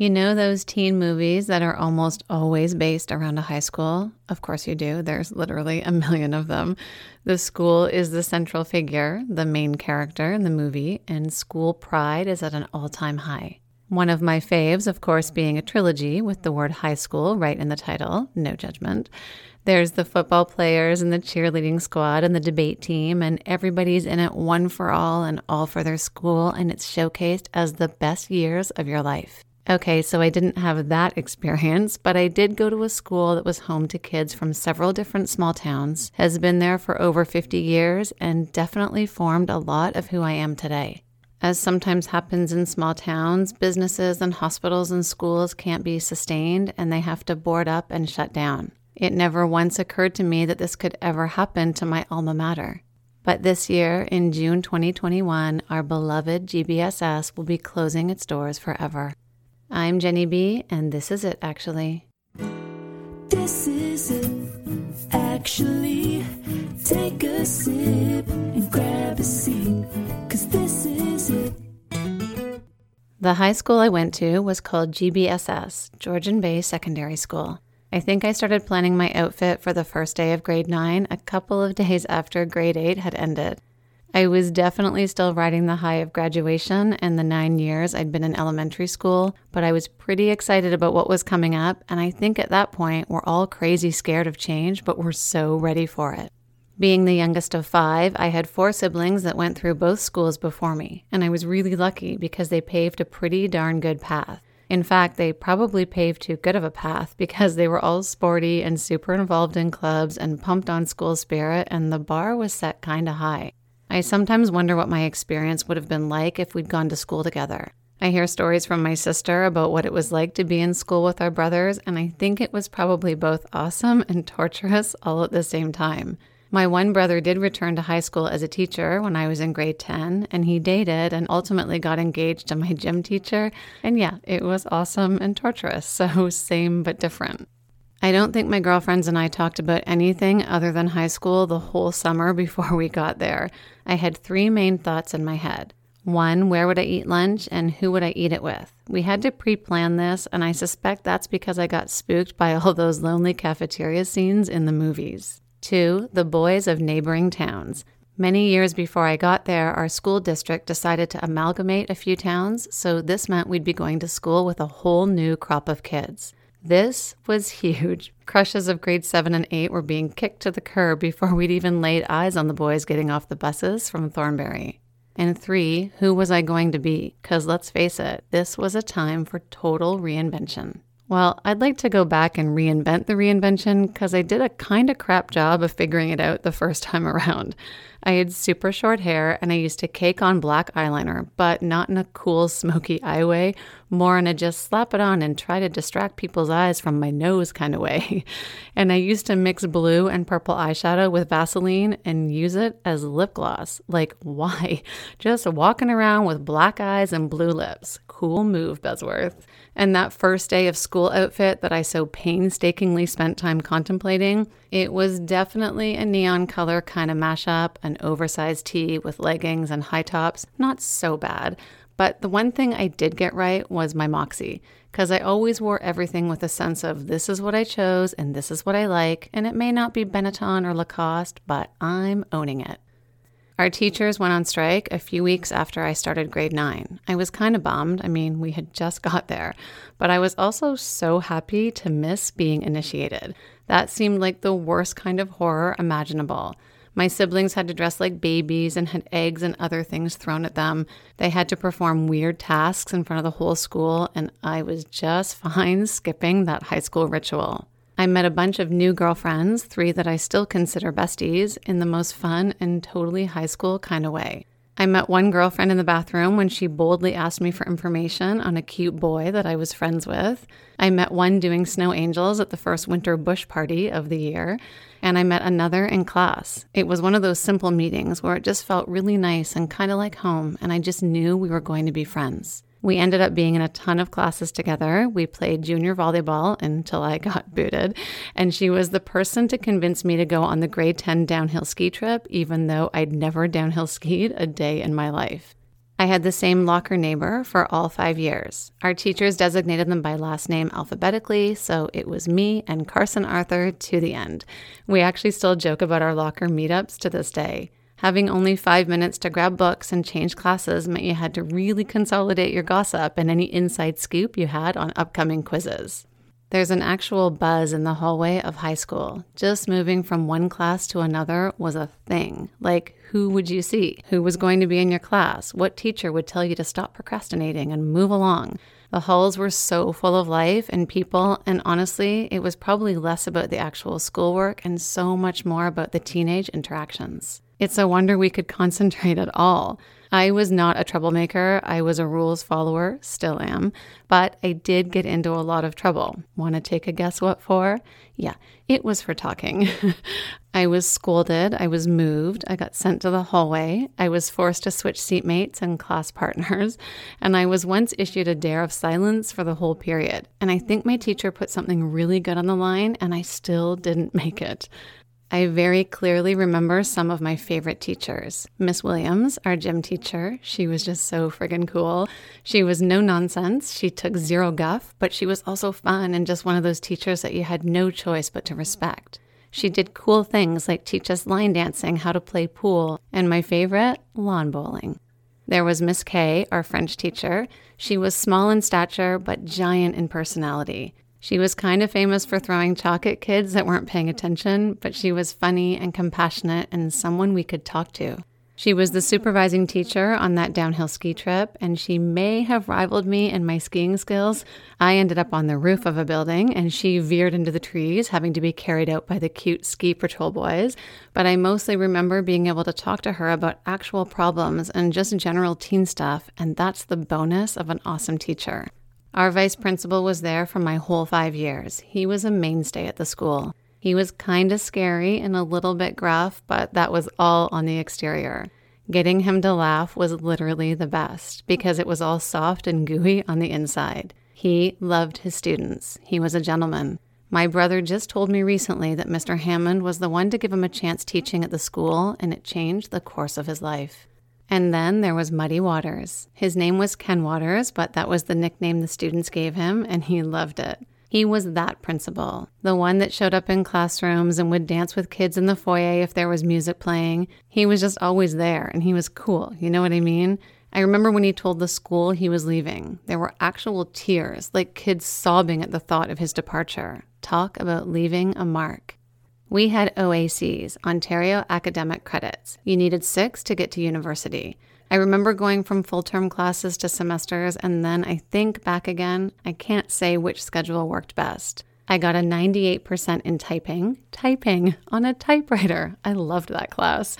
You know those teen movies that are almost always based around a high school? Of course you do. There's literally a million of them. The school is the central figure, the main character in the movie, and school pride is at an all time high. One of my faves, of course, being a trilogy with the word high school right in the title, no judgment. There's the football players and the cheerleading squad and the debate team, and everybody's in it one for all and all for their school, and it's showcased as the best years of your life. Okay, so I didn't have that experience, but I did go to a school that was home to kids from several different small towns, has been there for over 50 years, and definitely formed a lot of who I am today. As sometimes happens in small towns, businesses and hospitals and schools can't be sustained and they have to board up and shut down. It never once occurred to me that this could ever happen to my alma mater. But this year, in June 2021, our beloved GBSS will be closing its doors forever. I'm Jenny B, and this is it actually. This is it, actually. Take a sip and grab a seat, cause this is it. The high school I went to was called GBSS, Georgian Bay Secondary School. I think I started planning my outfit for the first day of grade 9 a couple of days after grade 8 had ended. I was definitely still riding the high of graduation and the nine years I'd been in elementary school, but I was pretty excited about what was coming up. And I think at that point, we're all crazy scared of change, but we're so ready for it. Being the youngest of five, I had four siblings that went through both schools before me, and I was really lucky because they paved a pretty darn good path. In fact, they probably paved too good of a path because they were all sporty and super involved in clubs and pumped on school spirit, and the bar was set kinda high. I sometimes wonder what my experience would have been like if we'd gone to school together. I hear stories from my sister about what it was like to be in school with our brothers, and I think it was probably both awesome and torturous all at the same time. My one brother did return to high school as a teacher when I was in grade 10, and he dated and ultimately got engaged to my gym teacher. And yeah, it was awesome and torturous, so same but different. I don't think my girlfriends and I talked about anything other than high school the whole summer before we got there. I had three main thoughts in my head. One, where would I eat lunch and who would I eat it with? We had to pre plan this, and I suspect that's because I got spooked by all those lonely cafeteria scenes in the movies. Two, the boys of neighboring towns. Many years before I got there, our school district decided to amalgamate a few towns, so this meant we'd be going to school with a whole new crop of kids. This was huge. Crushes of grade 7 and 8 were being kicked to the curb before we'd even laid eyes on the boys getting off the buses from Thornbury. And three, who was I going to be? Because let's face it, this was a time for total reinvention. Well, I'd like to go back and reinvent the reinvention because I did a kind of crap job of figuring it out the first time around. I had super short hair and I used to cake on black eyeliner, but not in a cool, smoky eye way, more in a just slap it on and try to distract people's eyes from my nose kind of way. and I used to mix blue and purple eyeshadow with Vaseline and use it as lip gloss. Like, why? Just walking around with black eyes and blue lips. Cool move, Besworth. And that first day of school outfit that I so painstakingly spent time contemplating, it was definitely a neon color kind of mashup, an oversized tee with leggings and high tops. Not so bad. But the one thing I did get right was my moxie, because I always wore everything with a sense of this is what I chose and this is what I like, and it may not be Benetton or Lacoste, but I'm owning it. Our teachers went on strike a few weeks after I started grade nine. I was kind of bummed. I mean, we had just got there, but I was also so happy to miss being initiated. That seemed like the worst kind of horror imaginable. My siblings had to dress like babies and had eggs and other things thrown at them. They had to perform weird tasks in front of the whole school, and I was just fine skipping that high school ritual. I met a bunch of new girlfriends, three that I still consider besties, in the most fun and totally high school kind of way. I met one girlfriend in the bathroom when she boldly asked me for information on a cute boy that I was friends with. I met one doing snow angels at the first winter bush party of the year. And I met another in class. It was one of those simple meetings where it just felt really nice and kind of like home, and I just knew we were going to be friends. We ended up being in a ton of classes together. We played junior volleyball until I got booted. And she was the person to convince me to go on the grade 10 downhill ski trip, even though I'd never downhill skied a day in my life. I had the same locker neighbor for all five years. Our teachers designated them by last name alphabetically, so it was me and Carson Arthur to the end. We actually still joke about our locker meetups to this day. Having only five minutes to grab books and change classes meant you had to really consolidate your gossip and any inside scoop you had on upcoming quizzes. There's an actual buzz in the hallway of high school. Just moving from one class to another was a thing. Like, who would you see? Who was going to be in your class? What teacher would tell you to stop procrastinating and move along? The halls were so full of life and people, and honestly, it was probably less about the actual schoolwork and so much more about the teenage interactions. It's a wonder we could concentrate at all. I was not a troublemaker. I was a rules follower, still am, but I did get into a lot of trouble. Want to take a guess what for? Yeah, it was for talking. I was scolded, I was moved, I got sent to the hallway, I was forced to switch seatmates and class partners, and I was once issued a dare of silence for the whole period. And I think my teacher put something really good on the line, and I still didn't make it. I very clearly remember some of my favorite teachers. Miss Williams, our gym teacher, she was just so friggin' cool. She was no nonsense. She took zero guff, but she was also fun and just one of those teachers that you had no choice but to respect. She did cool things like teach us line dancing, how to play pool, and my favorite, lawn bowling. There was Miss K, our French teacher. She was small in stature, but giant in personality. She was kind of famous for throwing chalk at kids that weren't paying attention, but she was funny and compassionate and someone we could talk to. She was the supervising teacher on that downhill ski trip, and she may have rivaled me in my skiing skills. I ended up on the roof of a building, and she veered into the trees, having to be carried out by the cute ski patrol boys. But I mostly remember being able to talk to her about actual problems and just general teen stuff, and that's the bonus of an awesome teacher. Our vice principal was there for my whole five years. He was a mainstay at the school. He was kind of scary and a little bit gruff, but that was all on the exterior. Getting him to laugh was literally the best because it was all soft and gooey on the inside. He loved his students. He was a gentleman. My brother just told me recently that Mr. Hammond was the one to give him a chance teaching at the school, and it changed the course of his life. And then there was Muddy Waters. His name was Ken Waters, but that was the nickname the students gave him, and he loved it. He was that principal, the one that showed up in classrooms and would dance with kids in the foyer if there was music playing. He was just always there, and he was cool. You know what I mean? I remember when he told the school he was leaving. There were actual tears, like kids sobbing at the thought of his departure. Talk about leaving a mark. We had OACs, Ontario Academic Credits. You needed six to get to university. I remember going from full term classes to semesters, and then I think back again. I can't say which schedule worked best. I got a 98% in typing, typing on a typewriter. I loved that class.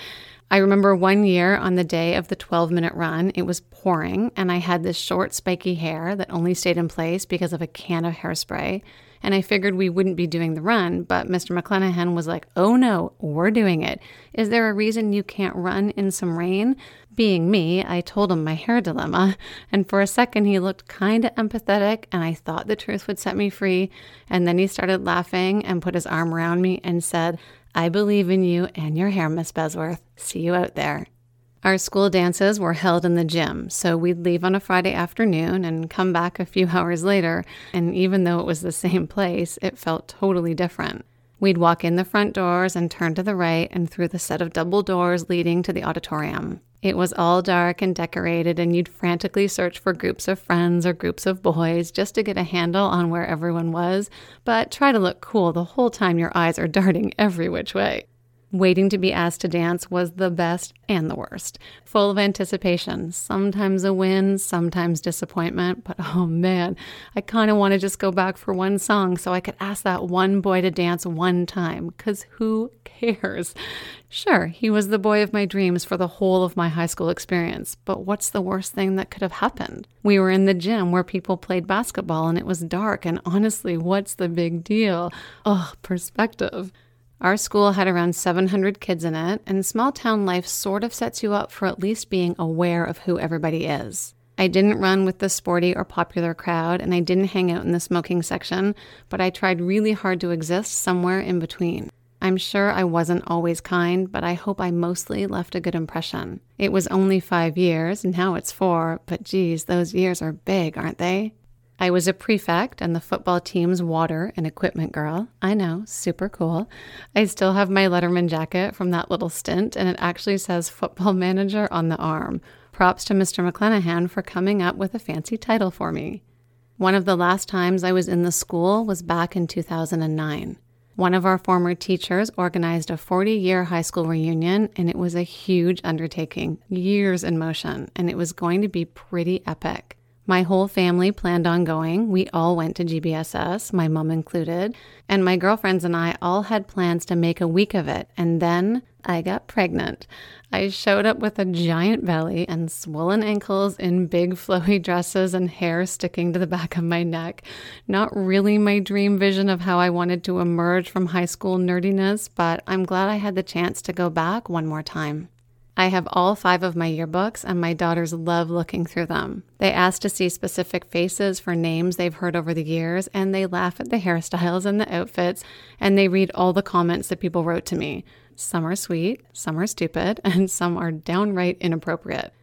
I remember one year on the day of the 12 minute run, it was pouring, and I had this short, spiky hair that only stayed in place because of a can of hairspray and I figured we wouldn't be doing the run, but Mr. McClenahan was like, oh no, we're doing it. Is there a reason you can't run in some rain? Being me, I told him my hair dilemma, and for a second he looked kind of empathetic, and I thought the truth would set me free. And then he started laughing and put his arm around me and said, I believe in you and your hair, Miss Besworth. See you out there. Our school dances were held in the gym, so we'd leave on a Friday afternoon and come back a few hours later, and even though it was the same place, it felt totally different. We'd walk in the front doors and turn to the right and through the set of double doors leading to the auditorium. It was all dark and decorated, and you'd frantically search for groups of friends or groups of boys just to get a handle on where everyone was, but try to look cool the whole time your eyes are darting every which way. Waiting to be asked to dance was the best and the worst. Full of anticipation, sometimes a win, sometimes disappointment, but oh man, I kind of want to just go back for one song so I could ask that one boy to dance one time, because who cares? Sure, he was the boy of my dreams for the whole of my high school experience, but what's the worst thing that could have happened? We were in the gym where people played basketball and it was dark, and honestly, what's the big deal? Oh, perspective. Our school had around 700 kids in it, and small town life sort of sets you up for at least being aware of who everybody is. I didn't run with the sporty or popular crowd, and I didn't hang out in the smoking section, but I tried really hard to exist somewhere in between. I'm sure I wasn't always kind, but I hope I mostly left a good impression. It was only five years, now it's four, but geez, those years are big, aren't they? I was a prefect and the football team's water and equipment girl. I know, super cool. I still have my Letterman jacket from that little stint, and it actually says football manager on the arm. Props to Mr. McClenahan for coming up with a fancy title for me. One of the last times I was in the school was back in 2009. One of our former teachers organized a 40 year high school reunion, and it was a huge undertaking, years in motion, and it was going to be pretty epic. My whole family planned on going. We all went to GBSS, my mom included, and my girlfriends and I all had plans to make a week of it. And then I got pregnant. I showed up with a giant belly and swollen ankles in big flowy dresses and hair sticking to the back of my neck. Not really my dream vision of how I wanted to emerge from high school nerdiness, but I'm glad I had the chance to go back one more time. I have all five of my yearbooks, and my daughters love looking through them. They ask to see specific faces for names they've heard over the years, and they laugh at the hairstyles and the outfits, and they read all the comments that people wrote to me. Some are sweet, some are stupid, and some are downright inappropriate.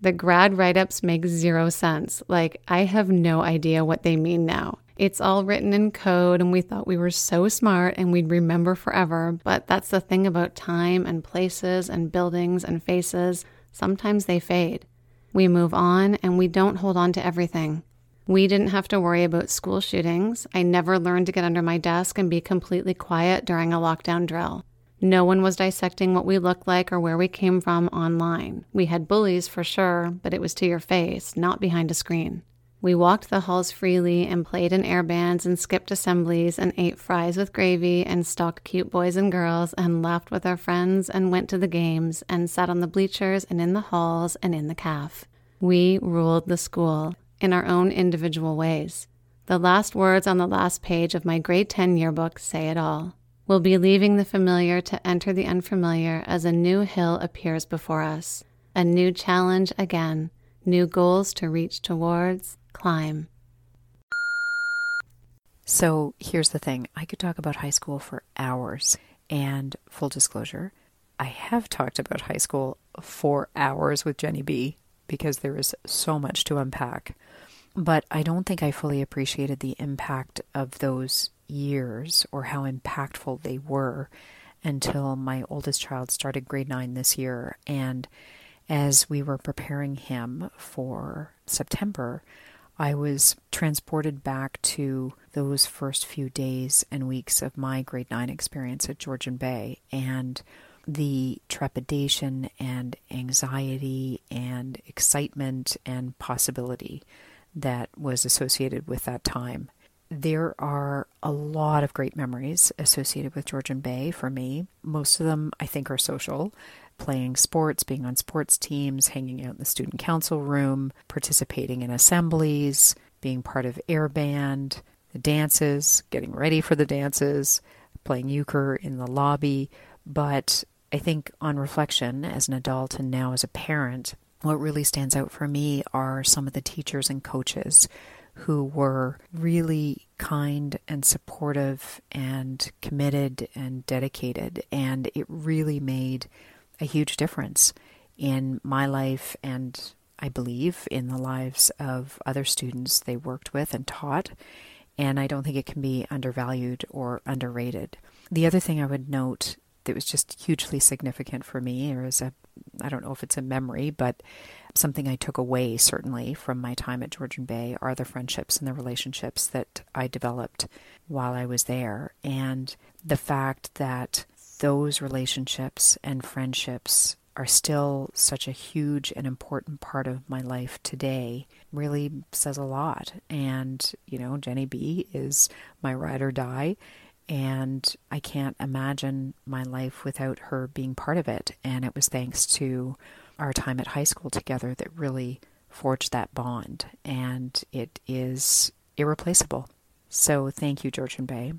The grad write ups make zero sense. Like, I have no idea what they mean now. It's all written in code, and we thought we were so smart and we'd remember forever. But that's the thing about time and places and buildings and faces. Sometimes they fade. We move on and we don't hold on to everything. We didn't have to worry about school shootings. I never learned to get under my desk and be completely quiet during a lockdown drill. No one was dissecting what we looked like or where we came from online. We had bullies for sure, but it was to your face, not behind a screen. We walked the halls freely and played in air bands and skipped assemblies and ate fries with gravy and stalked cute boys and girls and laughed with our friends and went to the games and sat on the bleachers and in the halls and in the caf. We ruled the school in our own individual ways. The last words on the last page of my grade 10 yearbook say it all. We'll be leaving the familiar to enter the unfamiliar as a new hill appears before us, a new challenge again, new goals to reach towards, climb. So here's the thing I could talk about high school for hours. And full disclosure, I have talked about high school for hours with Jenny B because there is so much to unpack. But I don't think I fully appreciated the impact of those years or how impactful they were until my oldest child started grade nine this year. And as we were preparing him for September, I was transported back to those first few days and weeks of my grade 9 experience at Georgian Bay and the trepidation and anxiety and excitement and possibility that was associated with that time. There are a lot of great memories associated with Georgian Bay for me. Most of them, I think, are social playing sports, being on sports teams, hanging out in the student council room, participating in assemblies, being part of air band, the dances, getting ready for the dances, playing euchre in the lobby. But I think on reflection, as an adult and now as a parent, what really stands out for me are some of the teachers and coaches who were really kind and supportive and committed and dedicated. And it really made a huge difference in my life and I believe in the lives of other students they worked with and taught. And I don't think it can be undervalued or underrated. The other thing I would note that was just hugely significant for me, or as a, I don't know if it's a memory, but something I took away certainly from my time at Georgian Bay are the friendships and the relationships that I developed while I was there. And the fact that those relationships and friendships are still such a huge and important part of my life today really says a lot. And, you know, Jenny B is my ride or die. And I can't imagine my life without her being part of it. And it was thanks to our time at high school together that really forged that bond. And it is irreplaceable. So thank you, Georgian Bay.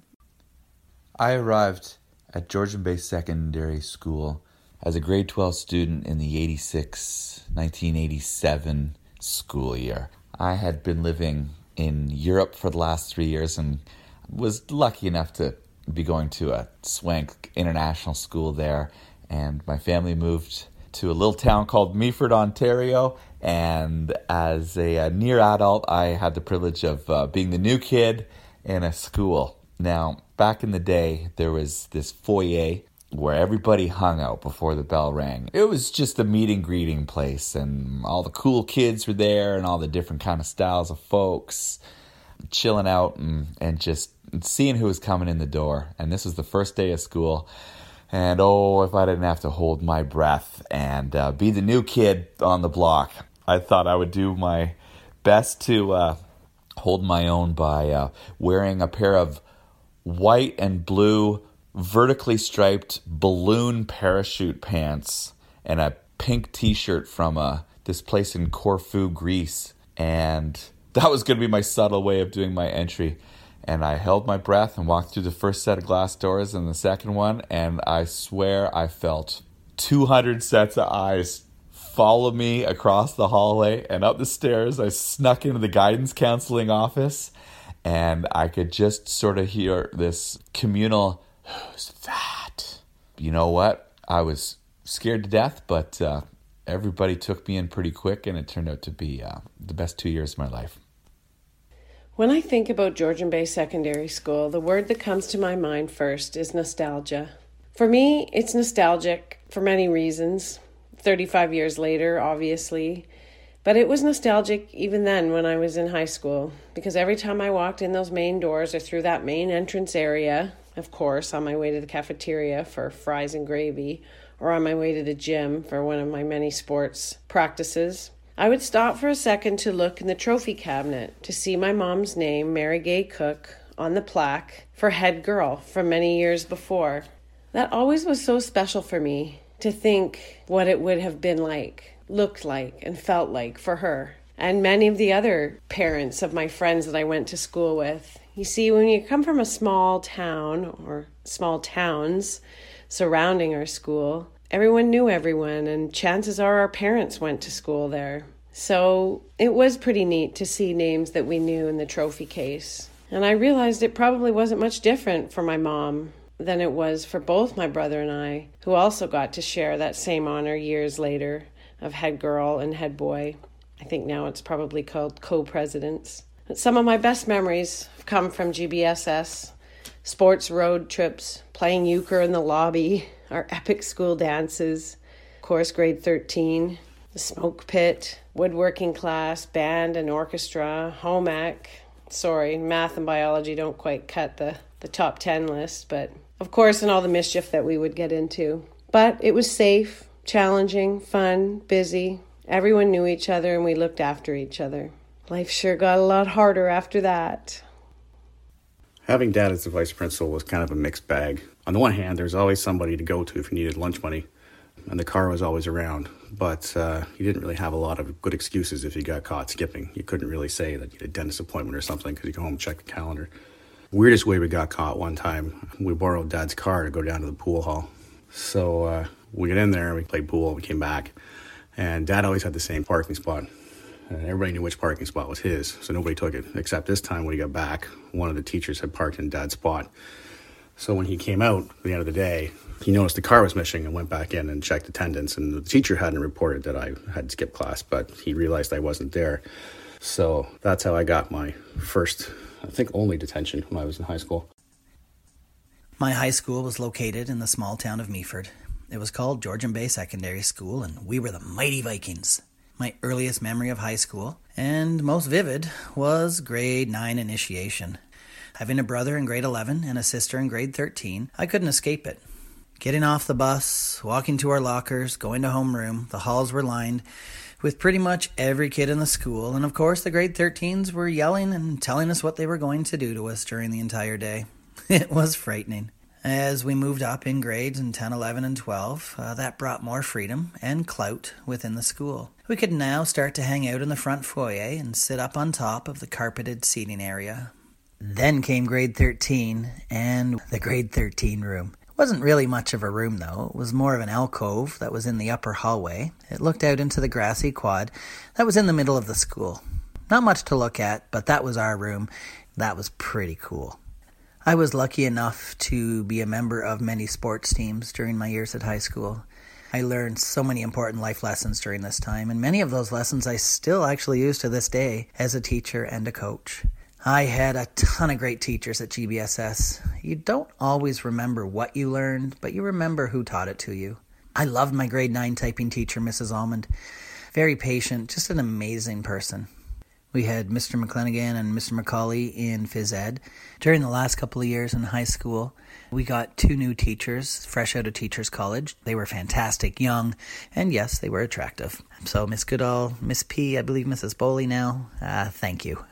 I arrived at Georgian Bay Secondary School as a grade 12 student in the 86 1987 school year. I had been living in Europe for the last three years and was lucky enough to be going to a swank international school there. And my family moved to a little town called Meaford, Ontario. And as a, a near adult, I had the privilege of uh, being the new kid in a school. Now, back in the day, there was this foyer where everybody hung out before the bell rang. It was just a meeting greeting place, and all the cool kids were there, and all the different kind of styles of folks chilling out and, and just seeing who was coming in the door. And this was the first day of school. And oh, if I didn't have to hold my breath and uh, be the new kid on the block, I thought I would do my best to uh, hold my own by uh, wearing a pair of white and blue vertically striped balloon parachute pants and a pink t-shirt from uh, this place in Corfu, Greece. And that was going to be my subtle way of doing my entry. And I held my breath and walked through the first set of glass doors and the second one. And I swear I felt 200 sets of eyes follow me across the hallway and up the stairs. I snuck into the guidance counseling office and I could just sort of hear this communal, Who's that? You know what? I was scared to death, but uh, everybody took me in pretty quick, and it turned out to be uh, the best two years of my life. When I think about Georgian Bay Secondary School, the word that comes to my mind first is nostalgia. For me, it's nostalgic for many reasons. 35 years later, obviously. But it was nostalgic even then when I was in high school because every time I walked in those main doors or through that main entrance area, of course, on my way to the cafeteria for fries and gravy, or on my way to the gym for one of my many sports practices, I would stop for a second to look in the trophy cabinet to see my mom's name, Mary Gay Cook, on the plaque for head girl from many years before. That always was so special for me to think what it would have been like, looked like, and felt like for her. And many of the other parents of my friends that I went to school with. You see, when you come from a small town or small towns surrounding our school, everyone knew everyone, and chances are our parents went to school there. So it was pretty neat to see names that we knew in the trophy case. And I realized it probably wasn't much different for my mom than it was for both my brother and I, who also got to share that same honor years later of head girl and head boy. I think now it's probably called co presidents. Some of my best memories come from GBSS sports road trips, playing euchre in the lobby, our epic school dances, course grade 13, the smoke pit, woodworking class, band and orchestra, home ec. Sorry, math and biology don't quite cut the, the top 10 list, but of course, and all the mischief that we would get into. But it was safe, challenging, fun, busy. Everyone knew each other and we looked after each other. Life sure got a lot harder after that. Having dad as the vice principal was kind of a mixed bag. On the one hand, there's always somebody to go to if you needed lunch money, and the car was always around. But uh, you didn't really have a lot of good excuses if you got caught skipping. You couldn't really say that you had a dentist appointment or something because you go home and check the calendar. Weirdest way we got caught one time, we borrowed dad's car to go down to the pool hall. So uh, we get in there, and we played pool, and we came back, and dad always had the same parking spot and everybody knew which parking spot was his, so nobody took it. Except this time when he got back, one of the teachers had parked in Dad's spot. So when he came out at the end of the day, he noticed the car was missing and went back in and checked attendance. And the teacher hadn't reported that I had skipped class, but he realized I wasn't there. So that's how I got my first, I think, only detention when I was in high school. My high school was located in the small town of Meaford. It was called Georgian Bay Secondary School, and we were the mighty Vikings. My earliest memory of high school, and most vivid, was grade 9 initiation. Having a brother in grade 11 and a sister in grade 13, I couldn't escape it. Getting off the bus, walking to our lockers, going to homeroom, the halls were lined with pretty much every kid in the school, and of course the grade 13s were yelling and telling us what they were going to do to us during the entire day. It was frightening. As we moved up in grades in 10, 11, and 12, uh, that brought more freedom and clout within the school. We could now start to hang out in the front foyer and sit up on top of the carpeted seating area. Then came grade 13 and the grade 13 room. It wasn't really much of a room though, it was more of an alcove that was in the upper hallway. It looked out into the grassy quad that was in the middle of the school. Not much to look at, but that was our room. That was pretty cool. I was lucky enough to be a member of many sports teams during my years at high school. I learned so many important life lessons during this time, and many of those lessons I still actually use to this day as a teacher and a coach. I had a ton of great teachers at GBSS. You don't always remember what you learned, but you remember who taught it to you. I loved my grade 9 typing teacher, Mrs. Almond. Very patient, just an amazing person. We had Mr. McClenahan and Mr. McCauley in phys ed. During the last couple of years in high school, we got two new teachers, fresh out of Teachers College. They were fantastic, young, and yes, they were attractive. So, Miss Goodall, Miss P, I believe Mrs. Bowley now, uh, thank you.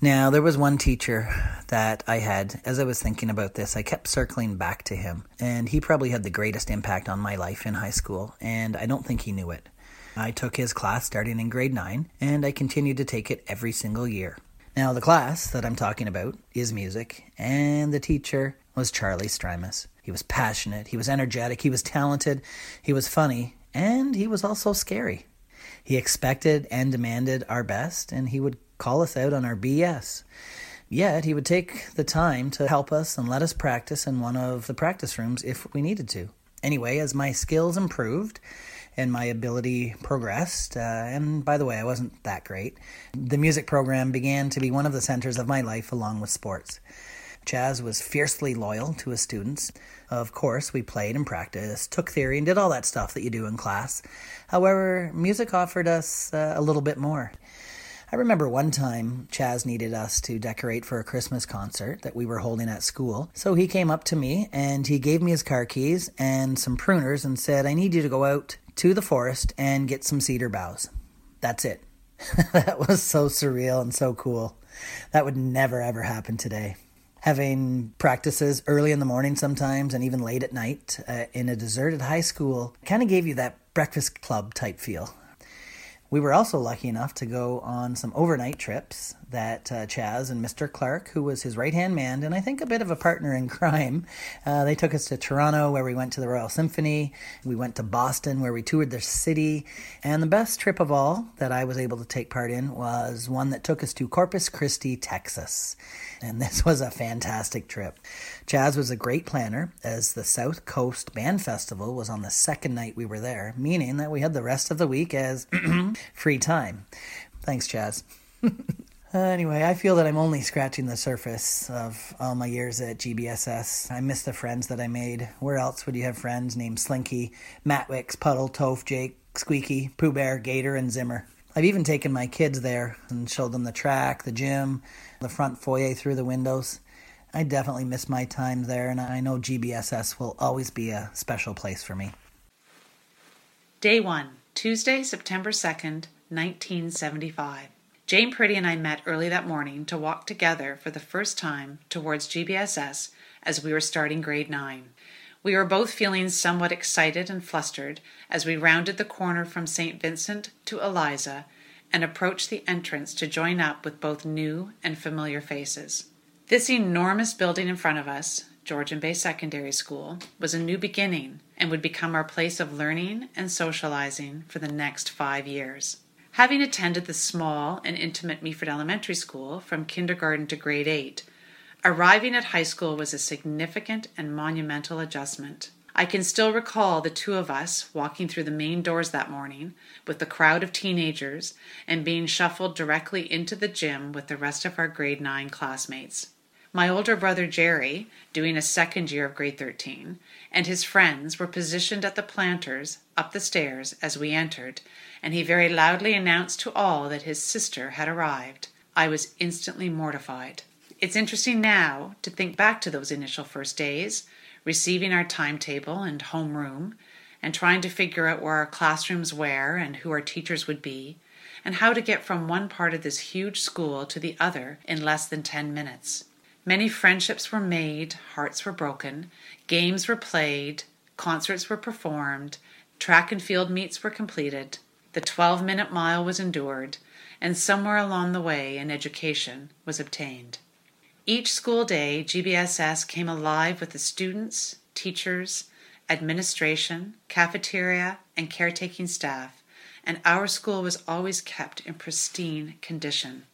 Now, there was one teacher that I had, as I was thinking about this, I kept circling back to him, and he probably had the greatest impact on my life in high school, and I don't think he knew it. I took his class starting in grade 9, and I continued to take it every single year. Now, the class that I'm talking about is music, and the teacher was Charlie Strymus. He was passionate, he was energetic, he was talented, he was funny, and he was also scary. He expected and demanded our best, and he would call us out on our BS. Yet he would take the time to help us and let us practice in one of the practice rooms if we needed to. Anyway, as my skills improved and my ability progressed, uh, and by the way, I wasn't that great, the music program began to be one of the centers of my life along with sports. Chaz was fiercely loyal to his students. Of course, we played and practiced, took theory, and did all that stuff that you do in class. However, music offered us uh, a little bit more. I remember one time Chaz needed us to decorate for a Christmas concert that we were holding at school. So he came up to me and he gave me his car keys and some pruners and said, I need you to go out to the forest and get some cedar boughs. That's it. that was so surreal and so cool. That would never ever happen today. Having practices early in the morning sometimes and even late at night uh, in a deserted high school kind of gave you that breakfast club type feel. We were also lucky enough to go on some overnight trips that uh, Chaz and Mr. Clark, who was his right hand man and I think a bit of a partner in crime, uh, they took us to Toronto where we went to the Royal Symphony. We went to Boston where we toured the city. And the best trip of all that I was able to take part in was one that took us to Corpus Christi, Texas. And this was a fantastic trip. Chaz was a great planner as the South Coast Band Festival was on the second night we were there, meaning that we had the rest of the week as free time. Thanks, Chaz. Anyway, I feel that I'm only scratching the surface of all my years at GBSS. I miss the friends that I made. Where else would you have friends named Slinky, Matwix, Puddle, Toph, Jake, Squeaky, Pooh Bear, Gator, and Zimmer? I've even taken my kids there and showed them the track, the gym, the front foyer through the windows. I definitely miss my time there, and I know GBSS will always be a special place for me. Day 1, Tuesday, September 2nd, 1975. Jane Pretty and I met early that morning to walk together for the first time towards GBSS as we were starting grade 9. We were both feeling somewhat excited and flustered as we rounded the corner from St. Vincent to Eliza and approached the entrance to join up with both new and familiar faces. This enormous building in front of us, Georgian Bay Secondary School, was a new beginning and would become our place of learning and socializing for the next five years. Having attended the small and intimate Meaford Elementary School from kindergarten to grade 8, arriving at high school was a significant and monumental adjustment. I can still recall the two of us walking through the main doors that morning with the crowd of teenagers and being shuffled directly into the gym with the rest of our grade 9 classmates. My older brother Jerry, doing a second year of grade 13, and his friends were positioned at the planters up the stairs as we entered, and he very loudly announced to all that his sister had arrived. I was instantly mortified. It's interesting now to think back to those initial first days, receiving our timetable and homeroom, and trying to figure out where our classrooms were and who our teachers would be, and how to get from one part of this huge school to the other in less than ten minutes. Many friendships were made, hearts were broken, games were played, concerts were performed, track and field meets were completed, the 12 minute mile was endured, and somewhere along the way an education was obtained. Each school day, GBSS came alive with the students, teachers, administration, cafeteria, and caretaking staff, and our school was always kept in pristine condition.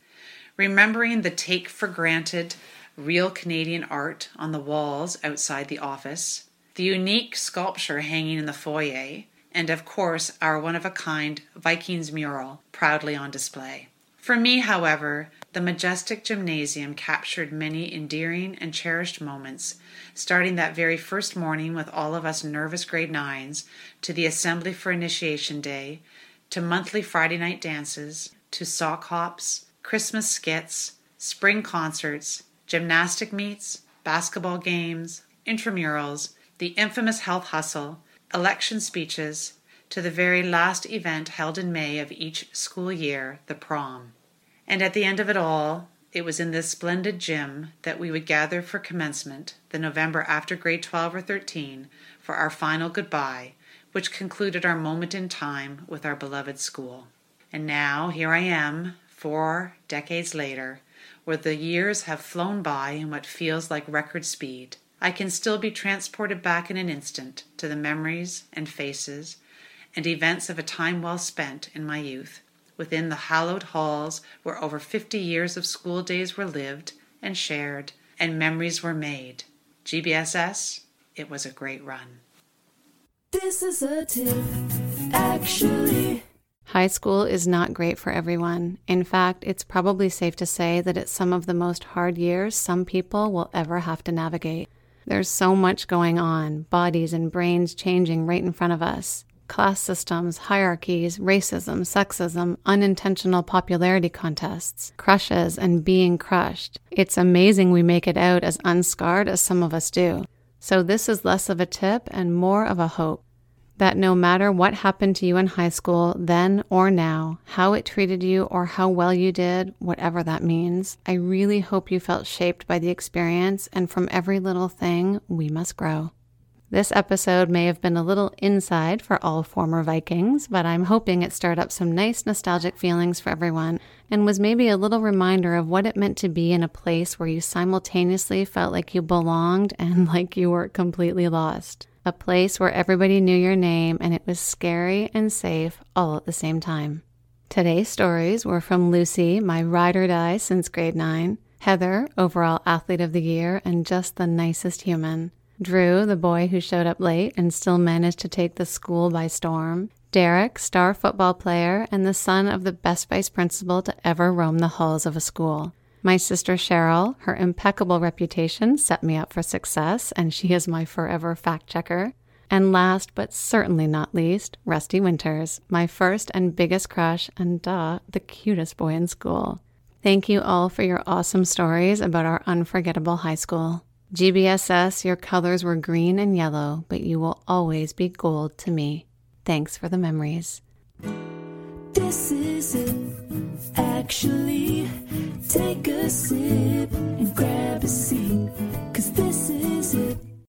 Remembering the take for granted real Canadian art on the walls outside the office, the unique sculpture hanging in the foyer, and of course our one of a kind Vikings mural proudly on display. For me, however, the majestic gymnasium captured many endearing and cherished moments, starting that very first morning with all of us nervous grade nines, to the assembly for initiation day, to monthly Friday night dances, to sock hops, Christmas skits, spring concerts, gymnastic meets, basketball games, intramurals, the infamous health hustle, election speeches, to the very last event held in May of each school year, the prom. And at the end of it all, it was in this splendid gym that we would gather for commencement, the November after grade 12 or 13, for our final goodbye, which concluded our moment in time with our beloved school. And now here I am, four decades later, where the years have flown by in what feels like record speed. I can still be transported back in an instant to the memories and faces and events of a time well spent in my youth within the hallowed halls where over 50 years of school days were lived and shared and memories were made. GBSS, it was a great run. This is a tip, actually. High school is not great for everyone. In fact, it's probably safe to say that it's some of the most hard years some people will ever have to navigate. There's so much going on, bodies and brains changing right in front of us class systems, hierarchies, racism, sexism, unintentional popularity contests, crushes, and being crushed. It's amazing we make it out as unscarred as some of us do. So, this is less of a tip and more of a hope that no matter what happened to you in high school, then or now, how it treated you or how well you did, whatever that means, I really hope you felt shaped by the experience, and from every little thing, we must grow. This episode may have been a little inside for all former Vikings, but I'm hoping it stirred up some nice nostalgic feelings for everyone and was maybe a little reminder of what it meant to be in a place where you simultaneously felt like you belonged and like you were completely lost. A place where everybody knew your name and it was scary and safe all at the same time. Today's stories were from Lucy, my ride or die since grade 9, Heather, overall athlete of the year and just the nicest human. Drew, the boy who showed up late and still managed to take the school by storm. Derek, star football player and the son of the best vice principal to ever roam the halls of a school. My sister Cheryl, her impeccable reputation set me up for success, and she is my forever fact checker. And last but certainly not least, Rusty Winters, my first and biggest crush, and duh, the cutest boy in school. Thank you all for your awesome stories about our unforgettable high school. GBSS, your colors were green and yellow, but you will always be gold to me. Thanks for the memories. This is it, actually. Take a sip and grab a seat, cause this is it.